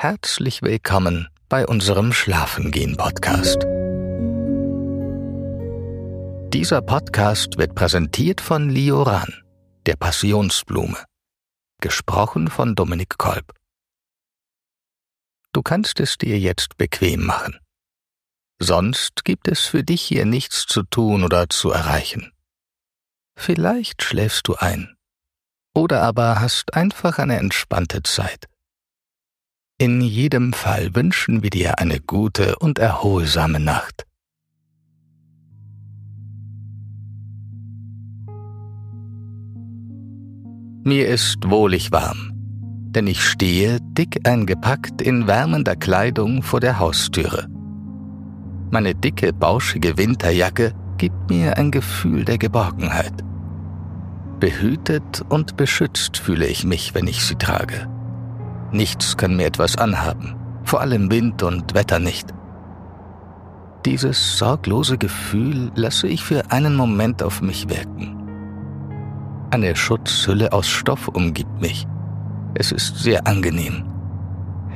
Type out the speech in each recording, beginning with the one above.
Herzlich willkommen bei unserem Schlafengehen-Podcast. Dieser Podcast wird präsentiert von Lioran, der Passionsblume. Gesprochen von Dominik Kolb. Du kannst es dir jetzt bequem machen. Sonst gibt es für dich hier nichts zu tun oder zu erreichen. Vielleicht schläfst du ein. Oder aber hast einfach eine entspannte Zeit. In jedem Fall wünschen wir dir eine gute und erholsame Nacht. Mir ist wohlig warm, denn ich stehe, dick eingepackt in wärmender Kleidung vor der Haustüre. Meine dicke, bauschige Winterjacke gibt mir ein Gefühl der Geborgenheit. Behütet und beschützt fühle ich mich, wenn ich sie trage. Nichts kann mir etwas anhaben, vor allem Wind und Wetter nicht. Dieses sorglose Gefühl lasse ich für einen Moment auf mich wirken. Eine Schutzhülle aus Stoff umgibt mich. Es ist sehr angenehm.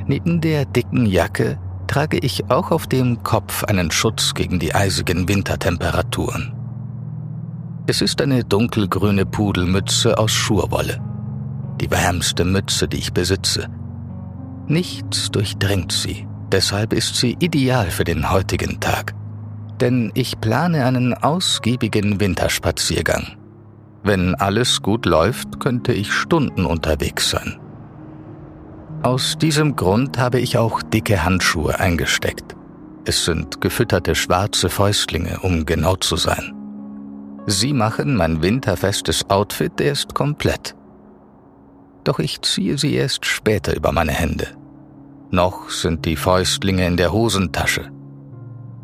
Neben der dicken Jacke trage ich auch auf dem Kopf einen Schutz gegen die eisigen Wintertemperaturen. Es ist eine dunkelgrüne Pudelmütze aus Schurwolle. Die wärmste Mütze, die ich besitze. Nichts durchdringt sie, deshalb ist sie ideal für den heutigen Tag. Denn ich plane einen ausgiebigen Winterspaziergang. Wenn alles gut läuft, könnte ich Stunden unterwegs sein. Aus diesem Grund habe ich auch dicke Handschuhe eingesteckt. Es sind gefütterte schwarze Fäustlinge, um genau zu sein. Sie machen mein winterfestes Outfit erst komplett. Doch ich ziehe sie erst später über meine Hände. Noch sind die Fäustlinge in der Hosentasche.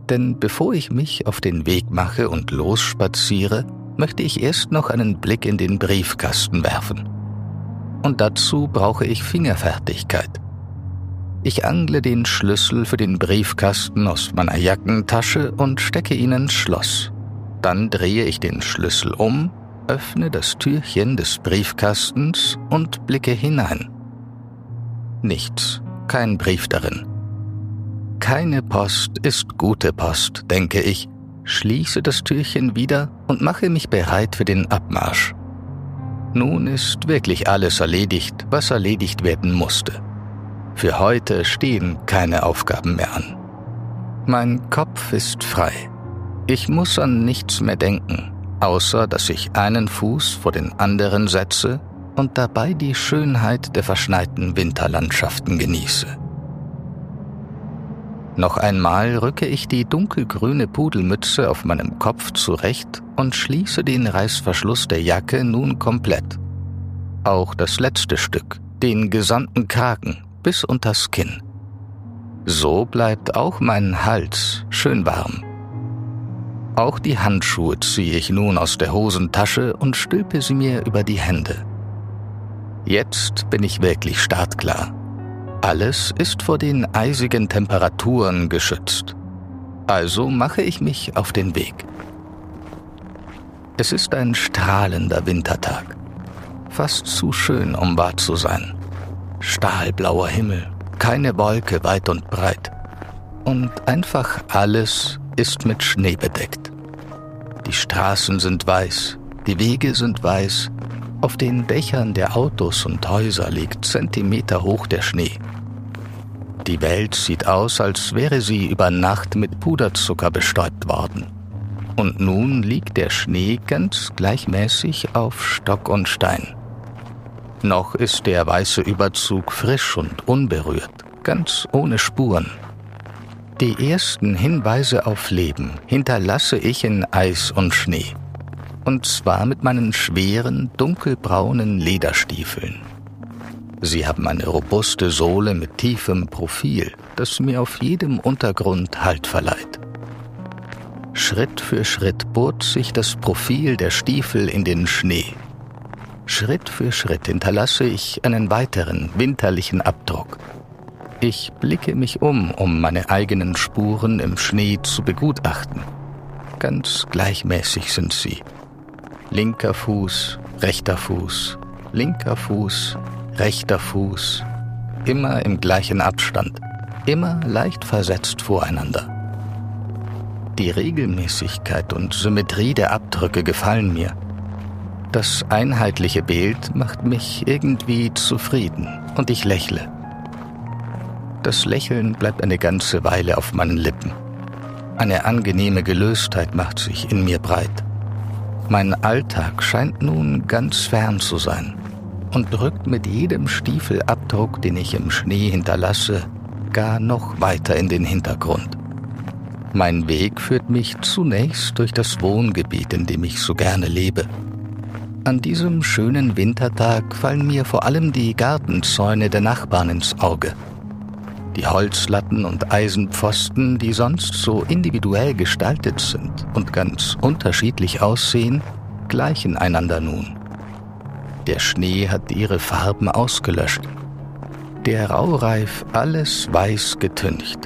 Denn bevor ich mich auf den Weg mache und losspaziere, möchte ich erst noch einen Blick in den Briefkasten werfen. Und dazu brauche ich Fingerfertigkeit. Ich angle den Schlüssel für den Briefkasten aus meiner Jackentasche und stecke ihn ins Schloss. Dann drehe ich den Schlüssel um, öffne das Türchen des Briefkastens und blicke hinein. Nichts, kein Brief darin. Keine Post ist gute Post, denke ich, schließe das Türchen wieder und mache mich bereit für den Abmarsch. Nun ist wirklich alles erledigt, was erledigt werden musste. Für heute stehen keine Aufgaben mehr an. Mein Kopf ist frei. Ich muss an nichts mehr denken, außer dass ich einen Fuß vor den anderen setze und dabei die Schönheit der verschneiten Winterlandschaften genieße. Noch einmal rücke ich die dunkelgrüne Pudelmütze auf meinem Kopf zurecht und schließe den Reißverschluss der Jacke nun komplett. Auch das letzte Stück, den gesamten Kragen bis unters Kinn. So bleibt auch mein Hals schön warm. Auch die Handschuhe ziehe ich nun aus der Hosentasche und stülpe sie mir über die Hände. Jetzt bin ich wirklich startklar. Alles ist vor den eisigen Temperaturen geschützt. Also mache ich mich auf den Weg. Es ist ein strahlender Wintertag. Fast zu schön, um wahr zu sein. Stahlblauer Himmel, keine Wolke weit und breit. Und einfach alles ist mit Schnee bedeckt. Die Straßen sind weiß, die Wege sind weiß, auf den Dächern der Autos und Häuser liegt Zentimeter hoch der Schnee. Die Welt sieht aus, als wäre sie über Nacht mit Puderzucker bestäubt worden. Und nun liegt der Schnee ganz gleichmäßig auf Stock und Stein. Noch ist der weiße Überzug frisch und unberührt, ganz ohne Spuren. Die ersten Hinweise auf Leben hinterlasse ich in Eis und Schnee. Und zwar mit meinen schweren, dunkelbraunen Lederstiefeln. Sie haben eine robuste Sohle mit tiefem Profil, das mir auf jedem Untergrund Halt verleiht. Schritt für Schritt bohrt sich das Profil der Stiefel in den Schnee. Schritt für Schritt hinterlasse ich einen weiteren winterlichen Abdruck. Ich blicke mich um, um meine eigenen Spuren im Schnee zu begutachten. Ganz gleichmäßig sind sie. Linker Fuß, rechter Fuß, linker Fuß, rechter Fuß. immer im gleichen Abstand, immer leicht versetzt voreinander. Die Regelmäßigkeit und Symmetrie der Abdrücke gefallen mir. Das einheitliche Bild macht mich irgendwie zufrieden und ich lächle. Das Lächeln bleibt eine ganze Weile auf meinen Lippen. Eine angenehme Gelöstheit macht sich in mir breit. Mein Alltag scheint nun ganz fern zu sein und drückt mit jedem Stiefelabdruck, den ich im Schnee hinterlasse, gar noch weiter in den Hintergrund. Mein Weg führt mich zunächst durch das Wohngebiet, in dem ich so gerne lebe. An diesem schönen Wintertag fallen mir vor allem die Gartenzäune der Nachbarn ins Auge. Die Holzlatten und Eisenpfosten, die sonst so individuell gestaltet sind und ganz unterschiedlich aussehen, gleichen einander nun. Der Schnee hat ihre Farben ausgelöscht. Der Raureif alles weiß getüncht.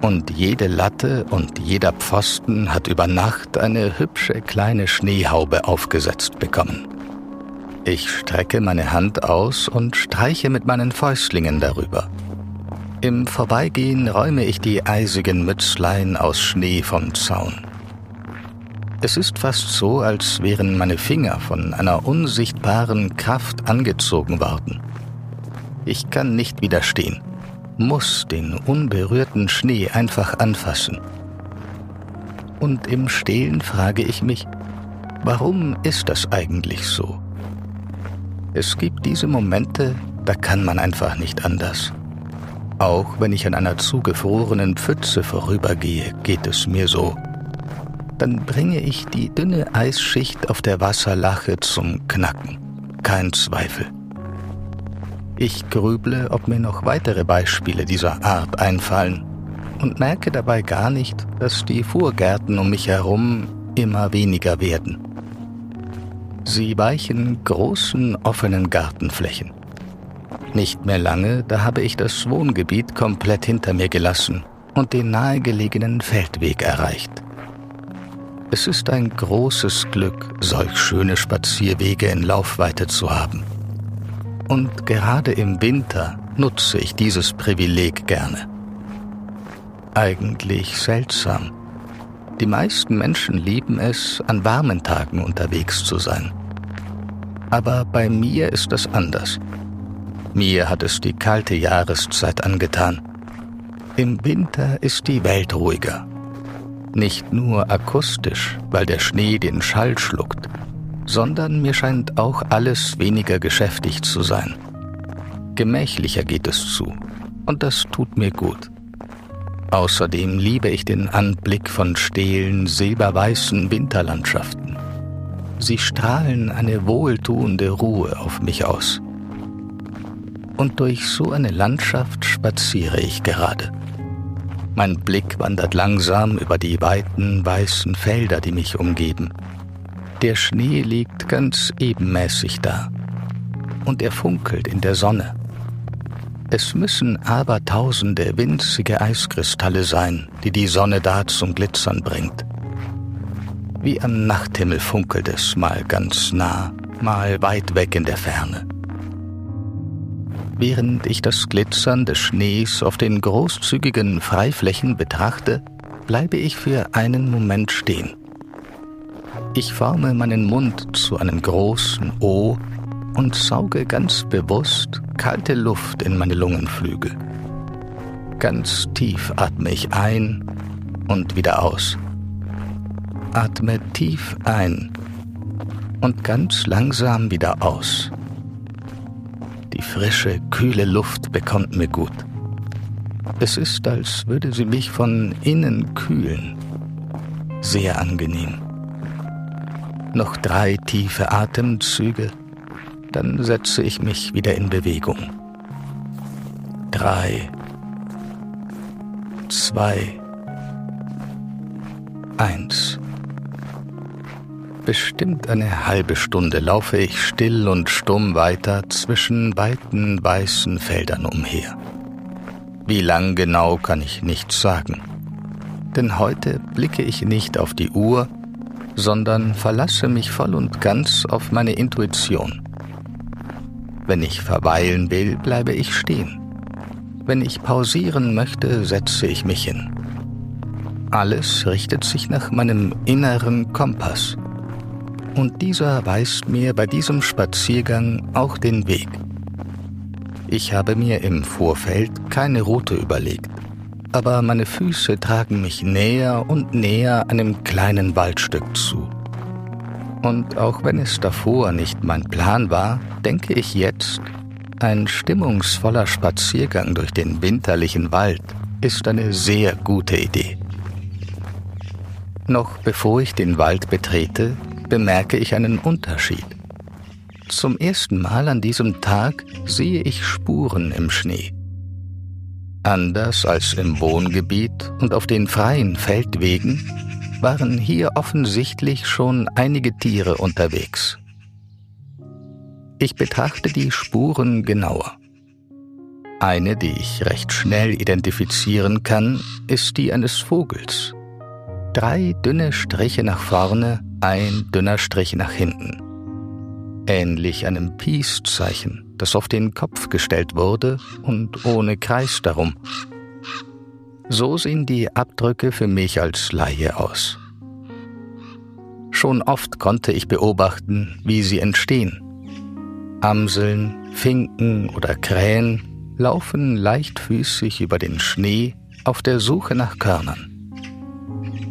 Und jede Latte und jeder Pfosten hat über Nacht eine hübsche kleine Schneehaube aufgesetzt bekommen. Ich strecke meine Hand aus und streiche mit meinen Fäustlingen darüber. Im Vorbeigehen räume ich die eisigen Mützlein aus Schnee vom Zaun. Es ist fast so, als wären meine Finger von einer unsichtbaren Kraft angezogen worden. Ich kann nicht widerstehen, muss den unberührten Schnee einfach anfassen. Und im Stehlen frage ich mich, warum ist das eigentlich so? Es gibt diese Momente, da kann man einfach nicht anders. Auch wenn ich an einer zugefrorenen Pfütze vorübergehe, geht es mir so. Dann bringe ich die dünne Eisschicht auf der Wasserlache zum Knacken. Kein Zweifel. Ich grüble, ob mir noch weitere Beispiele dieser Art einfallen und merke dabei gar nicht, dass die Vorgärten um mich herum immer weniger werden. Sie weichen großen offenen Gartenflächen. Nicht mehr lange, da habe ich das Wohngebiet komplett hinter mir gelassen und den nahegelegenen Feldweg erreicht. Es ist ein großes Glück, solch schöne Spazierwege in Laufweite zu haben. Und gerade im Winter nutze ich dieses Privileg gerne. Eigentlich seltsam. Die meisten Menschen lieben es, an warmen Tagen unterwegs zu sein. Aber bei mir ist das anders. Mir hat es die kalte Jahreszeit angetan. Im Winter ist die Welt ruhiger. Nicht nur akustisch, weil der Schnee den Schall schluckt, sondern mir scheint auch alles weniger geschäftig zu sein. Gemächlicher geht es zu, und das tut mir gut. Außerdem liebe ich den Anblick von stehlen, silberweißen Winterlandschaften. Sie strahlen eine wohltuende Ruhe auf mich aus und durch so eine Landschaft spaziere ich gerade. Mein Blick wandert langsam über die weiten weißen Felder, die mich umgeben. Der Schnee liegt ganz ebenmäßig da und er funkelt in der Sonne. Es müssen abertausende winzige Eiskristalle sein, die die Sonne da zum Glitzern bringt. Wie am Nachthimmel funkelt es mal ganz nah, mal weit weg in der Ferne. Während ich das Glitzern des Schnees auf den großzügigen Freiflächen betrachte, bleibe ich für einen Moment stehen. Ich forme meinen Mund zu einem großen O und sauge ganz bewusst kalte Luft in meine Lungenflügel. Ganz tief atme ich ein und wieder aus. Atme tief ein und ganz langsam wieder aus. Die frische, kühle Luft bekommt mir gut. Es ist, als würde sie mich von innen kühlen. Sehr angenehm. Noch drei tiefe Atemzüge, dann setze ich mich wieder in Bewegung. Drei, zwei, eins. Bestimmt eine halbe Stunde laufe ich still und stumm weiter zwischen weiten weißen Feldern umher. Wie lang genau kann ich nicht sagen. Denn heute blicke ich nicht auf die Uhr, sondern verlasse mich voll und ganz auf meine Intuition. Wenn ich verweilen will, bleibe ich stehen. Wenn ich pausieren möchte, setze ich mich hin. Alles richtet sich nach meinem inneren Kompass. Und dieser weist mir bei diesem Spaziergang auch den Weg. Ich habe mir im Vorfeld keine Route überlegt, aber meine Füße tragen mich näher und näher einem kleinen Waldstück zu. Und auch wenn es davor nicht mein Plan war, denke ich jetzt, ein stimmungsvoller Spaziergang durch den winterlichen Wald ist eine sehr gute Idee. Noch bevor ich den Wald betrete, bemerke ich einen Unterschied. Zum ersten Mal an diesem Tag sehe ich Spuren im Schnee. Anders als im Wohngebiet und auf den freien Feldwegen waren hier offensichtlich schon einige Tiere unterwegs. Ich betrachte die Spuren genauer. Eine, die ich recht schnell identifizieren kann, ist die eines Vogels. Drei dünne Striche nach vorne, ein dünner Strich nach hinten. Ähnlich einem Peace-Zeichen, das auf den Kopf gestellt wurde und ohne Kreis darum. So sehen die Abdrücke für mich als Laie aus. Schon oft konnte ich beobachten, wie sie entstehen Amseln, Finken oder Krähen laufen leichtfüßig über den Schnee auf der Suche nach Körnern.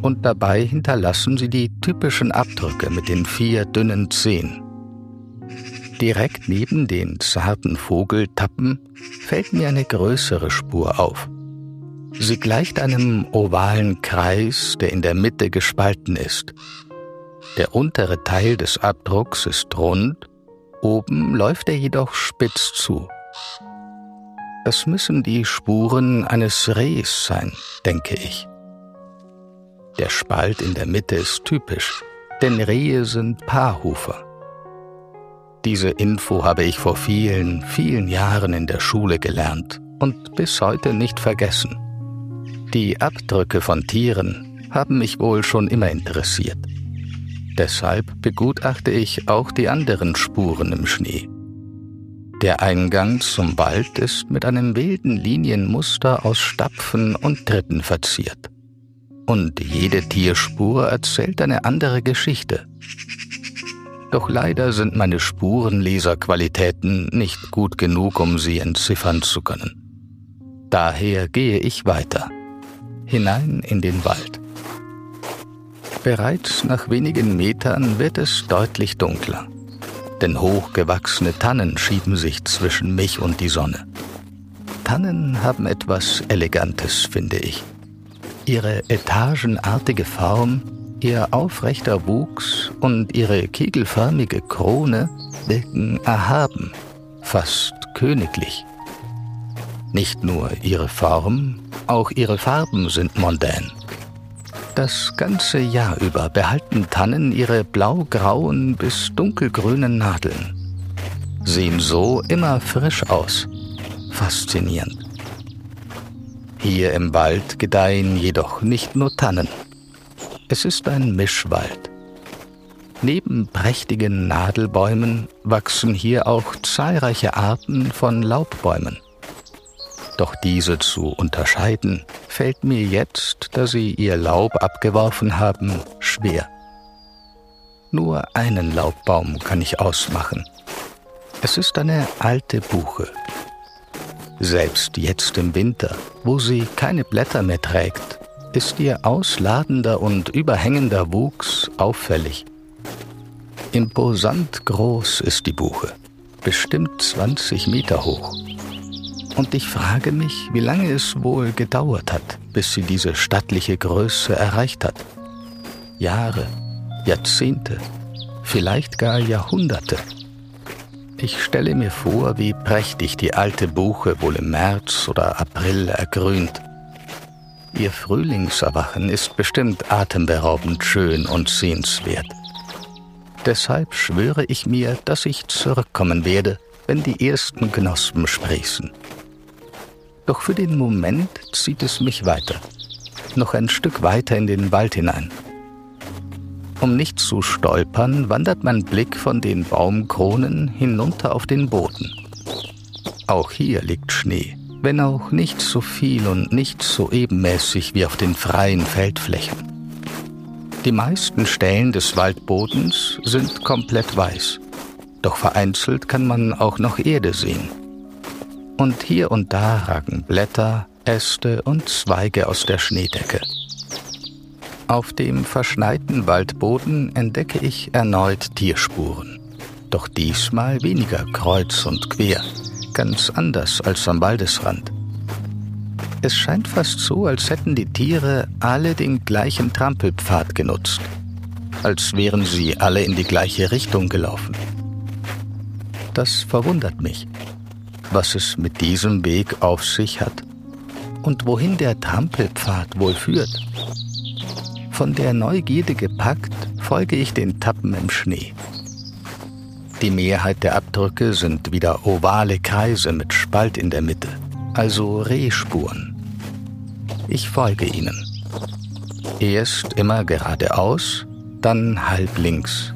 Und dabei hinterlassen sie die typischen Abdrücke mit den vier dünnen Zehen. Direkt neben den zarten Vogeltappen fällt mir eine größere Spur auf. Sie gleicht einem ovalen Kreis, der in der Mitte gespalten ist. Der untere Teil des Abdrucks ist rund Oben läuft er jedoch spitz zu. Das müssen die Spuren eines Rehs sein, denke ich. Der Spalt in der Mitte ist typisch, denn Rehe sind Paarhufer. Diese Info habe ich vor vielen, vielen Jahren in der Schule gelernt und bis heute nicht vergessen. Die Abdrücke von Tieren haben mich wohl schon immer interessiert. Deshalb begutachte ich auch die anderen Spuren im Schnee. Der Eingang zum Wald ist mit einem wilden Linienmuster aus Stapfen und Tritten verziert. Und jede Tierspur erzählt eine andere Geschichte. Doch leider sind meine Spurenleserqualitäten nicht gut genug, um sie entziffern zu können. Daher gehe ich weiter, hinein in den Wald. Bereits nach wenigen Metern wird es deutlich dunkler, denn hochgewachsene Tannen schieben sich zwischen mich und die Sonne. Tannen haben etwas Elegantes, finde ich. Ihre etagenartige Form, ihr aufrechter Wuchs und ihre kegelförmige Krone wirken erhaben, fast königlich. Nicht nur ihre Form, auch ihre Farben sind mondän. Das ganze Jahr über behalten Tannen ihre blau-grauen bis dunkelgrünen Nadeln. Sehen so immer frisch aus. Faszinierend. Hier im Wald gedeihen jedoch nicht nur Tannen. Es ist ein Mischwald. Neben prächtigen Nadelbäumen wachsen hier auch zahlreiche Arten von Laubbäumen. Doch diese zu unterscheiden, fällt mir jetzt, da sie ihr Laub abgeworfen haben, schwer. Nur einen Laubbaum kann ich ausmachen. Es ist eine alte Buche. Selbst jetzt im Winter, wo sie keine Blätter mehr trägt, ist ihr ausladender und überhängender Wuchs auffällig. Imposant groß ist die Buche, bestimmt 20 Meter hoch. Und ich frage mich, wie lange es wohl gedauert hat, bis sie diese stattliche Größe erreicht hat. Jahre, Jahrzehnte, vielleicht gar Jahrhunderte. Ich stelle mir vor, wie prächtig die alte Buche wohl im März oder April ergrünt. Ihr Frühlingserwachen ist bestimmt atemberaubend schön und sehenswert. Deshalb schwöre ich mir, dass ich zurückkommen werde, wenn die ersten Knospen sprießen. Doch für den Moment zieht es mich weiter, noch ein Stück weiter in den Wald hinein. Um nicht zu stolpern, wandert mein Blick von den Baumkronen hinunter auf den Boden. Auch hier liegt Schnee, wenn auch nicht so viel und nicht so ebenmäßig wie auf den freien Feldflächen. Die meisten Stellen des Waldbodens sind komplett weiß, doch vereinzelt kann man auch noch Erde sehen. Und hier und da ragen Blätter, Äste und Zweige aus der Schneedecke. Auf dem verschneiten Waldboden entdecke ich erneut Tierspuren, doch diesmal weniger kreuz und quer, ganz anders als am Waldesrand. Es scheint fast so, als hätten die Tiere alle den gleichen Trampelpfad genutzt, als wären sie alle in die gleiche Richtung gelaufen. Das verwundert mich, was es mit diesem Weg auf sich hat und wohin der Trampelpfad wohl führt. Von der Neugierde gepackt, folge ich den Tappen im Schnee. Die Mehrheit der Abdrücke sind wieder ovale Kreise mit Spalt in der Mitte, also Rehspuren. Ich folge ihnen. Erst immer geradeaus, dann halb links.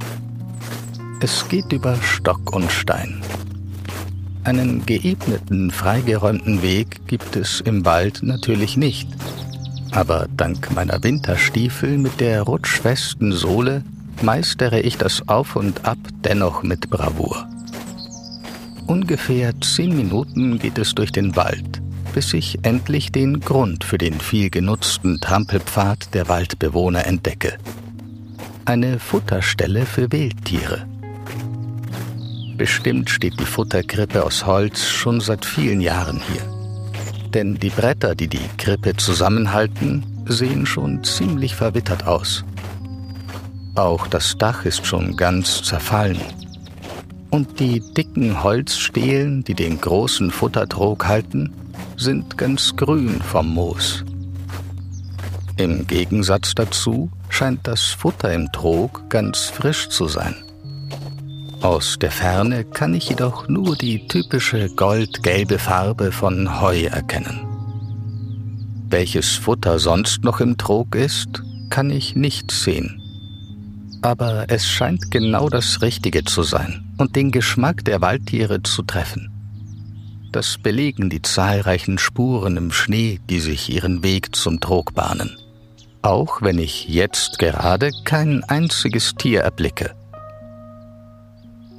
Es geht über Stock und Stein. Einen geebneten, freigeräumten Weg gibt es im Wald natürlich nicht. Aber dank meiner Winterstiefel mit der rutschfesten Sohle meistere ich das Auf und Ab dennoch mit Bravour. Ungefähr zehn Minuten geht es durch den Wald, bis ich endlich den Grund für den viel genutzten Trampelpfad der Waldbewohner entdecke. Eine Futterstelle für Wildtiere. Bestimmt steht die Futterkrippe aus Holz schon seit vielen Jahren hier. Denn die Bretter, die die Krippe zusammenhalten, sehen schon ziemlich verwittert aus. Auch das Dach ist schon ganz zerfallen. Und die dicken Holzstelen, die den großen Futtertrog halten, sind ganz grün vom Moos. Im Gegensatz dazu scheint das Futter im Trog ganz frisch zu sein. Aus der Ferne kann ich jedoch nur die typische goldgelbe Farbe von Heu erkennen. Welches Futter sonst noch im Trog ist, kann ich nicht sehen. Aber es scheint genau das Richtige zu sein und den Geschmack der Waldtiere zu treffen. Das belegen die zahlreichen Spuren im Schnee, die sich ihren Weg zum Trog bahnen. Auch wenn ich jetzt gerade kein einziges Tier erblicke.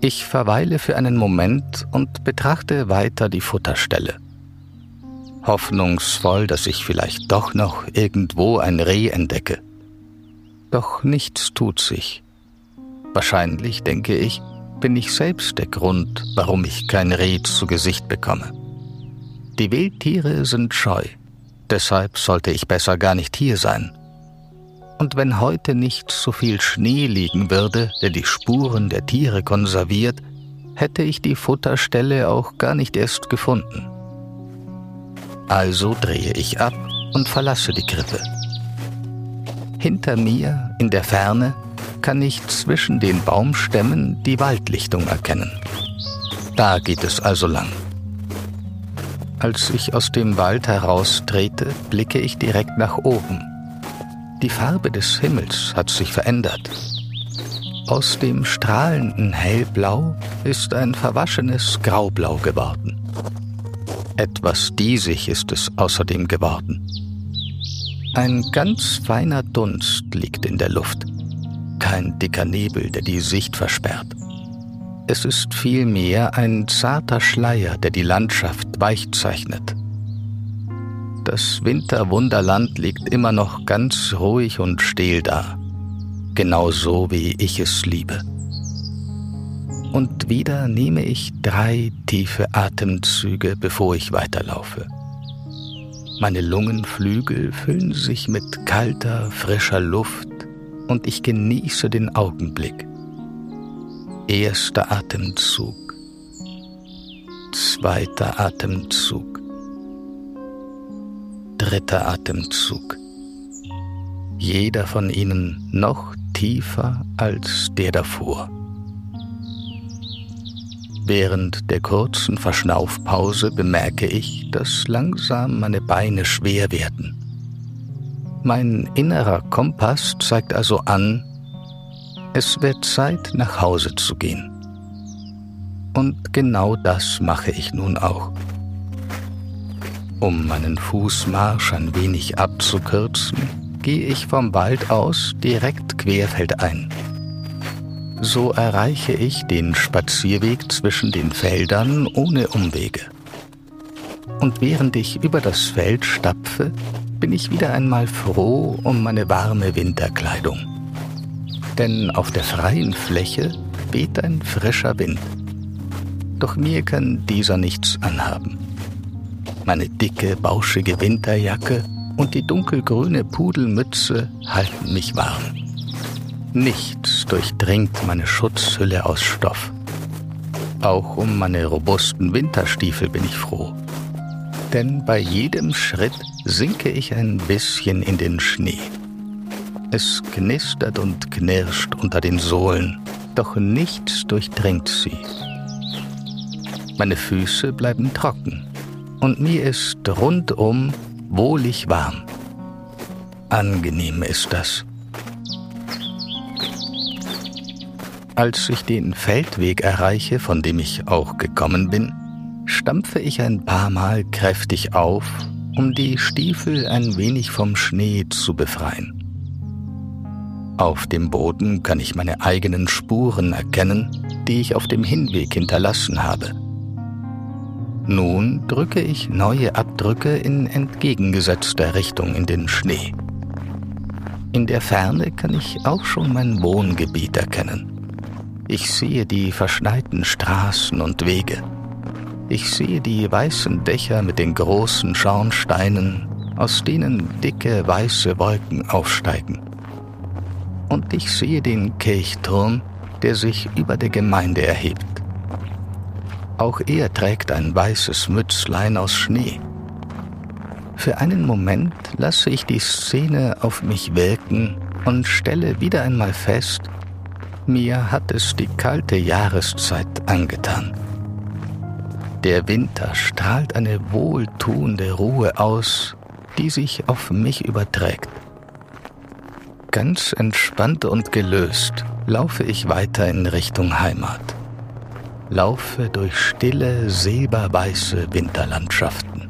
Ich verweile für einen Moment und betrachte weiter die Futterstelle. Hoffnungsvoll, dass ich vielleicht doch noch irgendwo ein Reh entdecke. Doch nichts tut sich. Wahrscheinlich, denke ich, bin ich selbst der Grund, warum ich kein Reh zu Gesicht bekomme. Die Wildtiere sind scheu, deshalb sollte ich besser gar nicht hier sein. Und wenn heute nicht so viel Schnee liegen würde, der die Spuren der Tiere konserviert, hätte ich die Futterstelle auch gar nicht erst gefunden. Also drehe ich ab und verlasse die Krippe. Hinter mir, in der Ferne, kann ich zwischen den Baumstämmen die Waldlichtung erkennen. Da geht es also lang. Als ich aus dem Wald heraustrete, blicke ich direkt nach oben. Die Farbe des Himmels hat sich verändert. Aus dem strahlenden Hellblau ist ein verwaschenes Graublau geworden. Etwas diesig ist es außerdem geworden. Ein ganz feiner Dunst liegt in der Luft kein dicker Nebel, der die Sicht versperrt. Es ist vielmehr ein zarter Schleier, der die Landschaft weich zeichnet. Das Winterwunderland liegt immer noch ganz ruhig und still da, genau so wie ich es liebe. Und wieder nehme ich drei tiefe Atemzüge, bevor ich weiterlaufe. Meine Lungenflügel füllen sich mit kalter, frischer Luft und ich genieße den Augenblick. Erster Atemzug, zweiter Atemzug, dritter Atemzug. Jeder von ihnen noch tiefer als der davor. Während der kurzen Verschnaufpause bemerke ich, dass langsam meine Beine schwer werden. Mein innerer Kompass zeigt also an, es wird Zeit, nach Hause zu gehen. Und genau das mache ich nun auch. Um meinen Fußmarsch ein wenig abzukürzen, gehe ich vom Wald aus direkt querfeldein. So erreiche ich den Spazierweg zwischen den Feldern ohne Umwege. Und während ich über das Feld stapfe, bin ich wieder einmal froh um meine warme Winterkleidung. Denn auf der freien Fläche weht ein frischer Wind. Doch mir kann dieser nichts anhaben. Meine dicke, bauschige Winterjacke und die dunkelgrüne Pudelmütze halten mich warm. Nichts durchdringt meine Schutzhülle aus Stoff. Auch um meine robusten Winterstiefel bin ich froh. Denn bei jedem Schritt sinke ich ein bisschen in den Schnee. Es knistert und knirscht unter den Sohlen, doch nichts durchdringt sie. Meine Füße bleiben trocken und mir ist rundum wohlig warm. Angenehm ist das. Als ich den Feldweg erreiche, von dem ich auch gekommen bin, stampfe ich ein paar Mal kräftig auf, um die Stiefel ein wenig vom Schnee zu befreien. Auf dem Boden kann ich meine eigenen Spuren erkennen, die ich auf dem Hinweg hinterlassen habe. Nun drücke ich neue Abdrücke in entgegengesetzter Richtung in den Schnee. In der Ferne kann ich auch schon mein Wohngebiet erkennen. Ich sehe die verschneiten Straßen und Wege. Ich sehe die weißen Dächer mit den großen Schornsteinen, aus denen dicke weiße Wolken aufsteigen. Und ich sehe den Kirchturm, der sich über der Gemeinde erhebt. Auch er trägt ein weißes Mützlein aus Schnee. Für einen Moment lasse ich die Szene auf mich wirken und stelle wieder einmal fest, mir hat es die kalte Jahreszeit angetan. Der Winter strahlt eine wohltuende Ruhe aus, die sich auf mich überträgt. Ganz entspannt und gelöst laufe ich weiter in Richtung Heimat. Laufe durch stille, silberweiße Winterlandschaften.